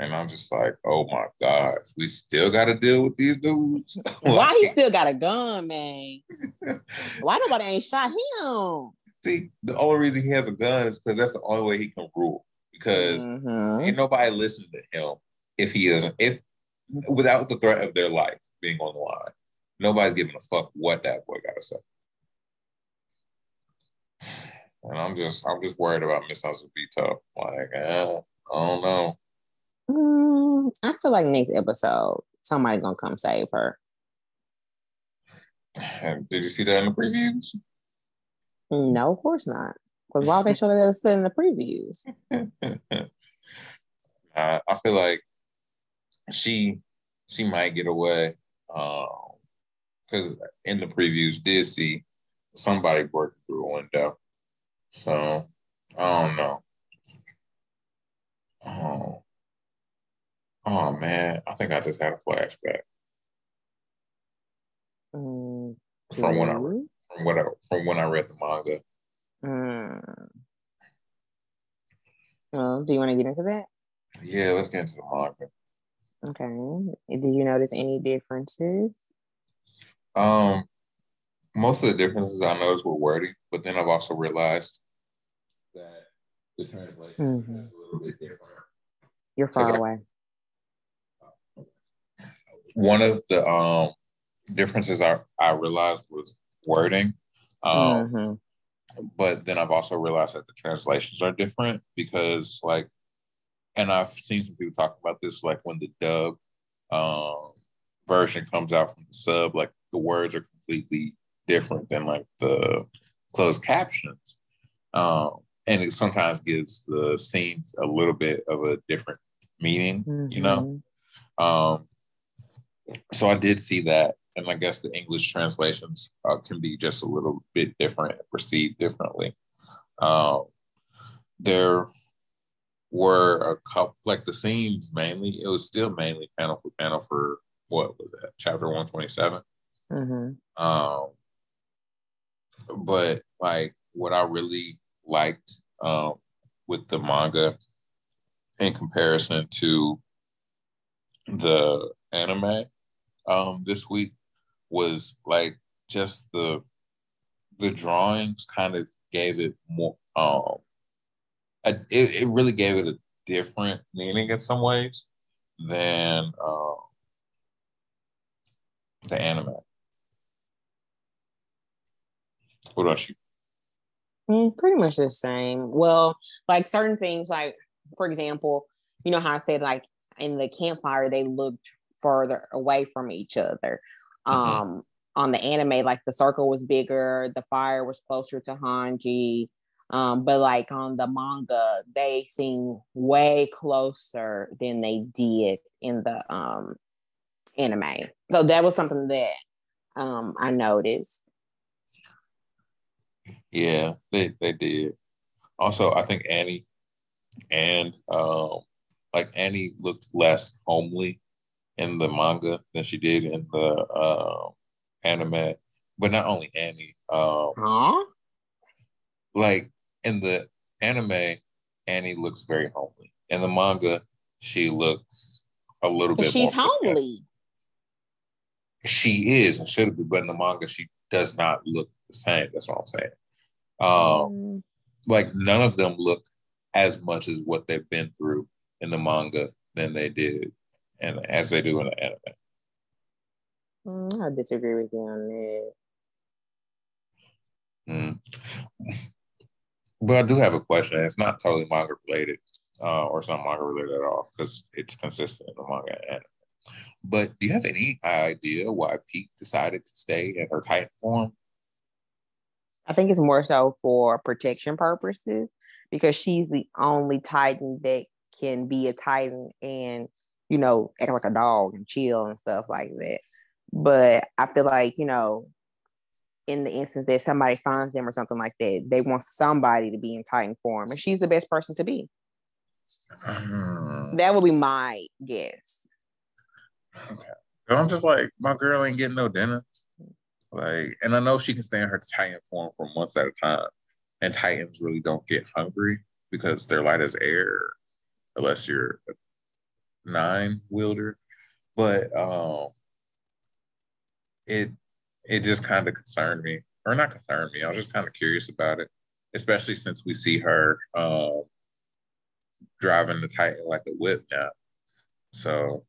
And I'm just like, oh my God, we still got to deal with these dudes. like, Why he still got a gun, man? Why nobody ain't shot him? See, the only reason he has a gun is because that's the only way he can rule. Because mm-hmm. ain't nobody listening to him if he doesn't. If without the threat of their life being on the line. Nobody's giving a fuck what that boy got to say. And I'm just, I'm just worried about Miss Azumabito. Like, eh, I don't know. Mm, I feel like next episode, somebody gonna come save her. And did you see that in the previews? No, of course not. Because why would they show that in the previews? uh, I feel like she she might get away because um, in the previews did see somebody break through a window. So I don't know. Oh, oh man, I think I just had a flashback mm, from when I read, from what I, from when I read the manga. Mm. Oh, do you want to get into that? Yeah, let's get into the manga. Okay. Did you notice any differences? Um, most of the differences I noticed were wording, but then I've also realized that the translation mm-hmm. is a little bit different. You're far away. One of the um differences I, I realized was wording. Um, mm-hmm. But then I've also realized that the translations are different because, like, and I've seen some people talk about this, like when the dub um, version comes out from the sub, like the words are completely different than like the closed captions. Um, and it sometimes gives the scenes a little bit of a different meaning, mm-hmm. you know? Mm-hmm. Um, so I did see that and I guess the English translations uh, can be just a little bit different, perceived differently. Um, there were a couple, like the scenes mainly, it was still mainly panel for panel for what was that, chapter 127. Mm-hmm. Um, but like what I really liked um, with the manga in comparison to the anime um, this week was like just the the drawings kind of gave it more um it, it really gave it a different meaning in some ways than um, the anime. What about you? Mm, pretty much the same. Well, like certain things, like for example, you know how I said like in the campfire they looked further away from each other. Mm-hmm. Um, on the anime, like the circle was bigger, the fire was closer to Hanji. Um, but like on the manga, they seem way closer than they did in the um anime. So that was something that um I noticed. Yeah, they they did. Also, I think Annie and um like Annie looked less homely in the manga than she did in the uh, anime. But not only Annie, um, huh? like in the anime, Annie looks very homely. In the manga, she looks a little bit. She's homely. She is and should be, but in the manga, she does not look the same. That's what I'm saying. Um, mm. Like none of them look as much as what they've been through in the manga than they did and as they do in the anime. Mm, I disagree with you on that. Mm. But I do have a question. It's not totally manga related, uh, or it's not manga related at all because it's consistent in the manga and. But do you have any idea why Pieck decided to stay in her Titan form? I think it's more so for protection purposes because she's the only Titan that can be a Titan and you know, act like a dog and chill and stuff like that. But I feel like, you know, in the instance that somebody finds them or something like that, they want somebody to be in Titan form, and she's the best person to be. Um, that would be my guess. Okay. I'm just like, my girl ain't getting no dinner. Like, and I know she can stay in her Titan form for months at a time. And Titans really don't get hungry because they're light as air, unless you're a nine wielder, but um, it it just kind of concerned me, or not concerned me. I was just kind of curious about it, especially since we see her um, driving the Titan like a whip now. So,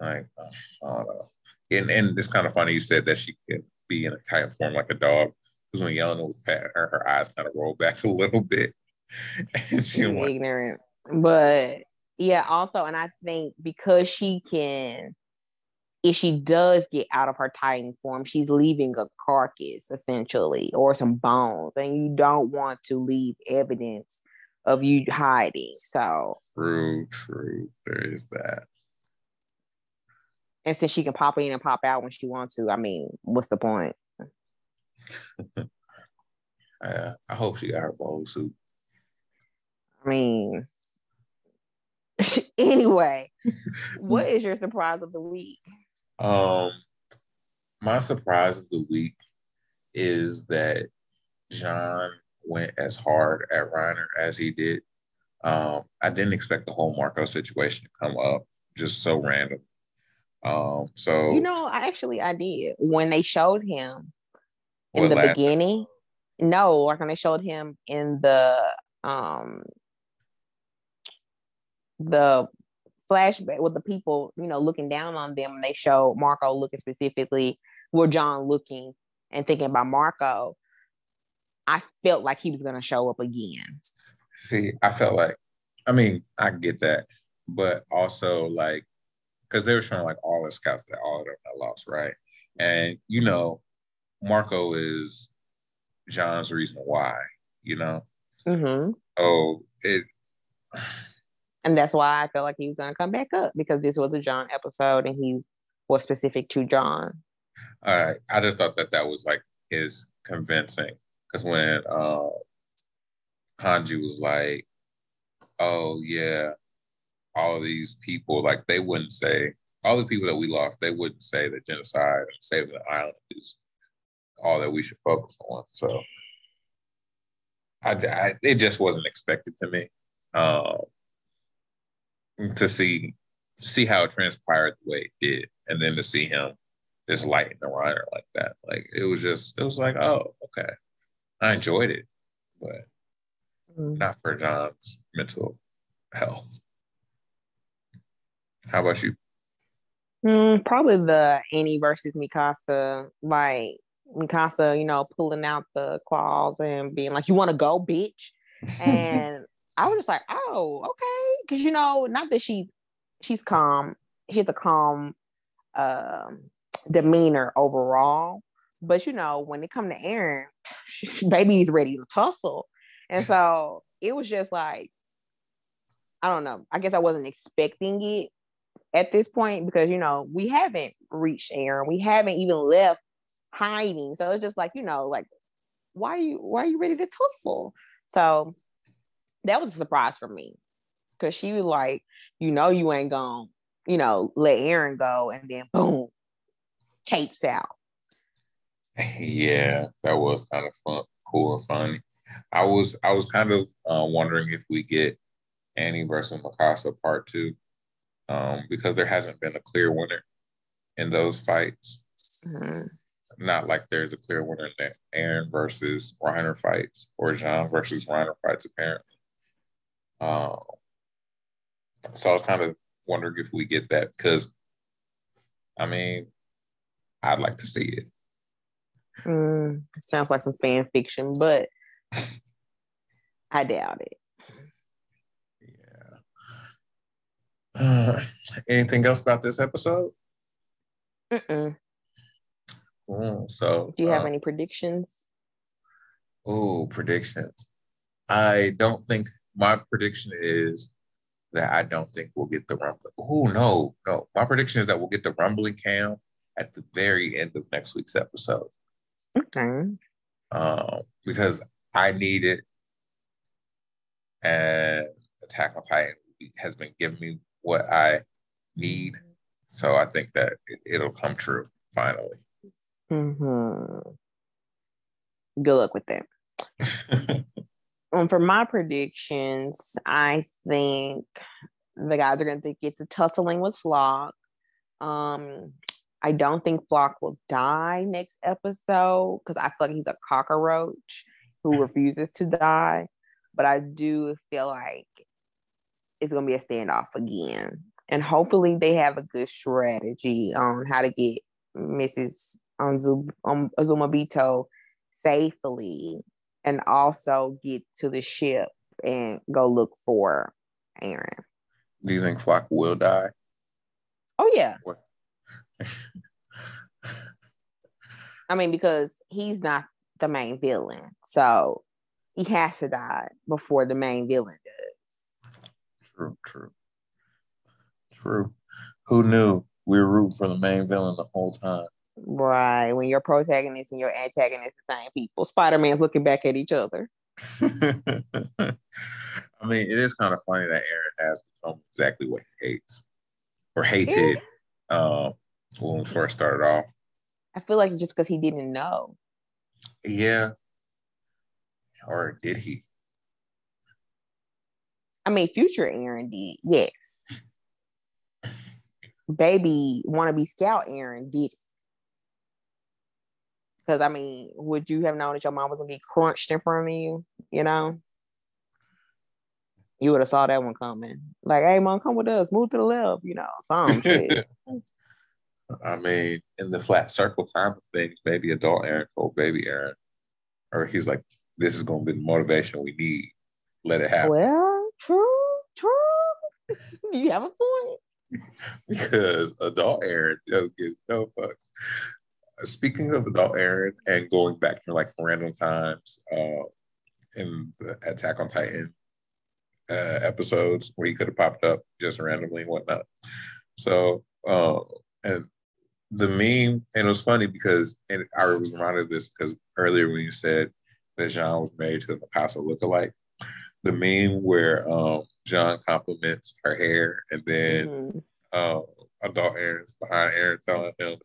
like, I don't know. And and it's kind of funny you said that she could be in a Titan form like a dog. Because when Yelena was patting her, her eyes kind of rolled back a little bit. and she went, ignorant, but yeah also and i think because she can if she does get out of her Titan form, she's leaving a carcass essentially or some bones, and you don't want to leave evidence of you hiding. So true, true. There is that. And since she can pop in and pop out when she wants to, I mean, what's the point? I, I hope she got her bowl suit. I mean, anyway, what is your surprise of the week? Um, my surprise of the week is that Jean went as hard at Reiner as he did. Um, I didn't expect the whole Marco situation to come up just so random. Um, so you know, I actually I did when they showed him in the beginning. Time? No, like when they showed him in the um the flashback with the people, you know, looking down on them, and they show Marco looking specifically where Jean looking and thinking about Marco. I felt like he was going to show up again. See, I felt like, I mean, I get that, but also like, because they were showing like all the scouts that all of them got lost, right? And you know, Marco is Jean's reason why, you know. Mm-hmm. Oh, it. And that's why I felt like he was going to come back up because this was a Jean episode and he was specific to Jean. All right, I just thought that that was like his convincing because when uh, Hanji was like, "Oh yeah, all these people," like they wouldn't say all the people that we lost. They wouldn't say that genocide and saving the island is all that we should focus on. So, I, I it just wasn't expected to me um, to see see how it transpired the way it did, and then to see him just lighting the rider like that. Like it was just, it was like, oh, okay. I enjoyed it, but mm. not for Jean's mental health. How about you? Mm, probably the Annie versus Mikasa. Like Mikasa, you know, pulling out the claws and being like, "You want to go, bitch?" And I was just like, "Oh, okay," because you know, not that she she's calm. She's a calm um, demeanor overall, but you know, when it come to Eren, baby's ready to tussle. And so it was just like, I don't know. I guess I wasn't expecting it at this point because you know, we haven't reached Eren. We haven't even left hiding. So it's just like, you know, like, why are you why are you ready to tussle? So that was a surprise for me. Cause she was like, you know, you ain't gonna, you know, let Eren go, and then boom, capes out. Yeah, that was kind of fun, cool and funny. I was I was kind of uh, wondering if we get Annie versus Mikasa part two, um, because there hasn't been a clear winner in those fights. Mm-hmm. Not like there's a clear winner in that Eren versus Reiner fights or Jean versus Reiner fights apparently. Um, so I was kind of wondering if we get that because, I mean, I'd like to see it. Mm, sounds like some fan fiction, but I doubt it. Yeah. Uh, anything else about this episode? Mm-mm. Cool. So, do you have uh, any predictions? Oh, predictions. I don't think my prediction is that I don't think we'll get the rumbling. Oh no, no. My prediction is that we'll get the rumbling cam at the very end of next week's episode. Okay. Um, because I need it, and Attack on Titan has been giving me what I need. So I think that it, will come true finally. Mm-hmm. Good luck with that. um, for my predictions, I think the guys are going to get to tussling with Floch. Um, I don't think Floch will die next episode because I feel like he's a cockroach who refuses to die. But I do feel like it's gonna be a standoff again. And hopefully they have a good strategy on how to get Mrs. Um, Azumabito safely and also get to the ship and go look for Eren. Do you think Floch will die? Oh yeah. I mean, because he's not the main villain, so he has to die before the main villain does. True, true, true. Who knew we were rooting for the main villain the whole time? Right. When your protagonist and your antagonist the same people. Spider Man's looking back at each other. I mean, it is kind of funny that Eren has become exactly what he hates or hated uh, when we first started off. I feel like just because he didn't know. Yeah. Or did he? I mean, future Eren did, yes. Baby wannabe scout Eren did Because I mean, would you have known that your mom was gonna be crunched in front of you? You know, you would have saw that one coming. Like, hey, mom, come with us. Move to the left. You know, some shit. I mean, in the flat circle time of things, maybe adult Eren told baby Eren, or he's like, this is going to be the motivation we need. Let it happen. Well, true, true. Do you have a point? because adult Eren don't give no fucks. Speaking of adult Eren and going back to like random times uh, in the Attack on Titan uh, episodes where he could have popped up just randomly and whatnot. So, uh, and the meme, and it was funny because, and I was reminded of this because earlier when you said that Jean was married to the Mikasa lookalike, the meme where um, Jean compliments her hair and then mm-hmm. uh, adult Eren's behind Eren telling him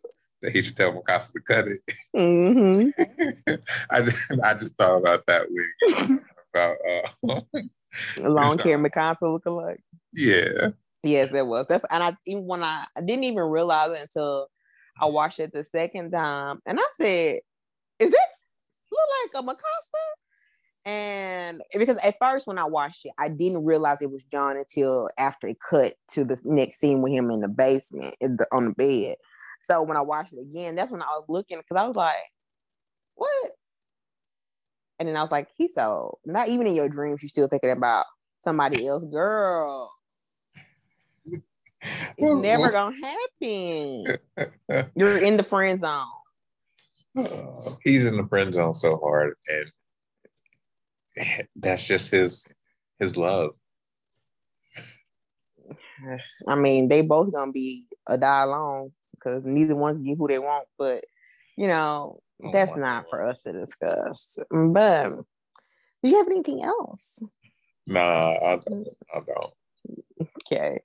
that he should tell Mikasa to cut it. Mm-hmm. I, just, I just thought about that wig about uh, long hair Mikasa lookalike. Yeah. Yes, it was. That's and I even when I, I didn't even realize it until I watched it the second time, and I said, "Is this look like a Mikasa?" And because at first when I watched it, I didn't realize it was Jean until after it cut to the next scene with him in the basement in the, on the bed. So when I watched it again, that's when I was looking because I was like, "What?" And then I was like, "He's so not even in your dreams, you're still thinking about somebody else, girl." It's never gonna happen. You're in the friend zone. Uh, he's in the friend zone so hard, and that's just his his love. I mean, they both gonna be a die alone because neither one can get who they want. But you know, oh that's not for us to discuss. But do you have anything else? Nah, I don't. I don't. Okay.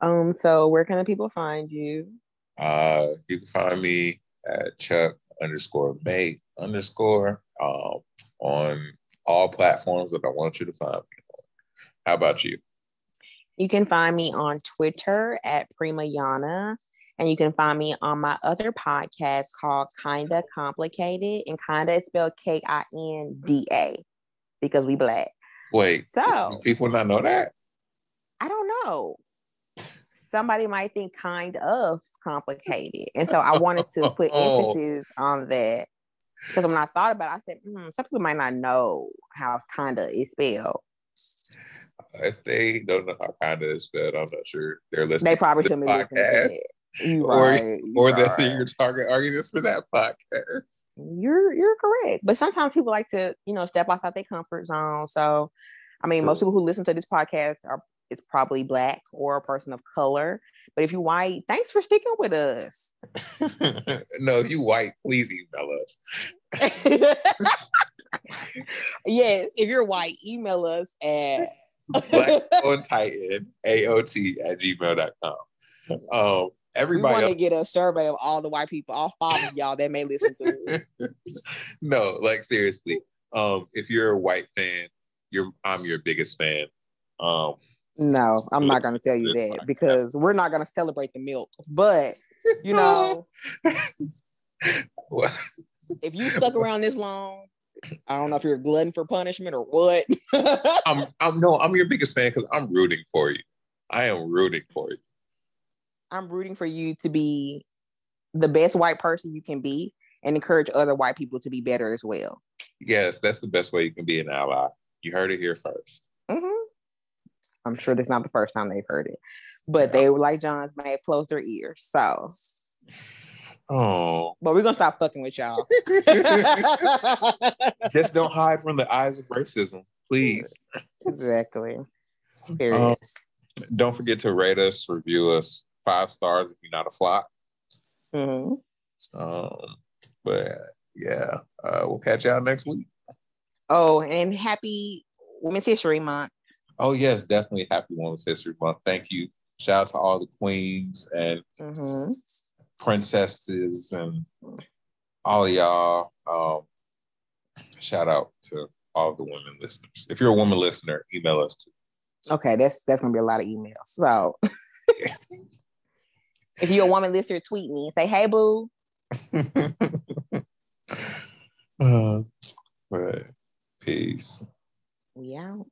Um, so where can the people find you? Uh, you can find me at Chuck underscore May underscore um, on all platforms that I want you to find me on. How about you? You can find me on Twitter at Prima Yana. And you can find me on my other podcast called Kinda Complicated. And kinda is spelled K I N D A because we black. Wait. So people not know that? I don't know somebody might think kind of complicated. And so I wanted to put oh. emphasis on that. Because when I thought about it, I said, mm, some people might not know how kinda is spelled. If they don't know how kinda is spelled, I'm not sure they're listening. They probably shouldn't be listening. You or or that right. your target audience for that podcast. You're you're correct, but sometimes people like to you know step outside their comfort zone. So, I mean, most people who listen to this podcast are is probably black or a person of color. But if you white, thanks for sticking with us. no, if you white, please email us. yes, if you're white, email us at black on titan aot at gmail.com. Um everybody we want to get a survey of all the white people, all five of y'all that may listen to this. no, like seriously. Um, if you're a white fan, you're I'm your biggest fan. Um, no, I'm not going to tell you that because we're not going to celebrate the milk. But you know, if you stuck around this long, I don't know if you're glutton for punishment or what. I'm, I'm no, I'm your biggest fan because I'm rooting for you. I am rooting for you. I'm rooting for you to be the best white person you can be and encourage other white people to be better as well. Yes, that's the best way you can be an ally. You heard it here 1st mm-hmm. I'm sure that's not the first time they've heard it, but yeah. they were like John's may have closed their ears. So Oh. But we're gonna stop fucking with y'all. Just don't hide from the eyes of racism, please. exactly. Um, don't forget to rate us, review us five stars if you're not a Floch. Mhm. Um, but yeah, uh, we'll catch y'all next week. Oh, and happy Women's History Month. Oh yes, definitely happy Women's History Month. Thank you. Shout out to all the queens and Mhm. princesses and all y'all. Um, shout out to all the women listeners. If you're a woman listener, email us too. Okay, that's that's gonna be a lot of emails. So if you're a woman listener, tweet me and say, "Hey, boo." uh, but peace. We out.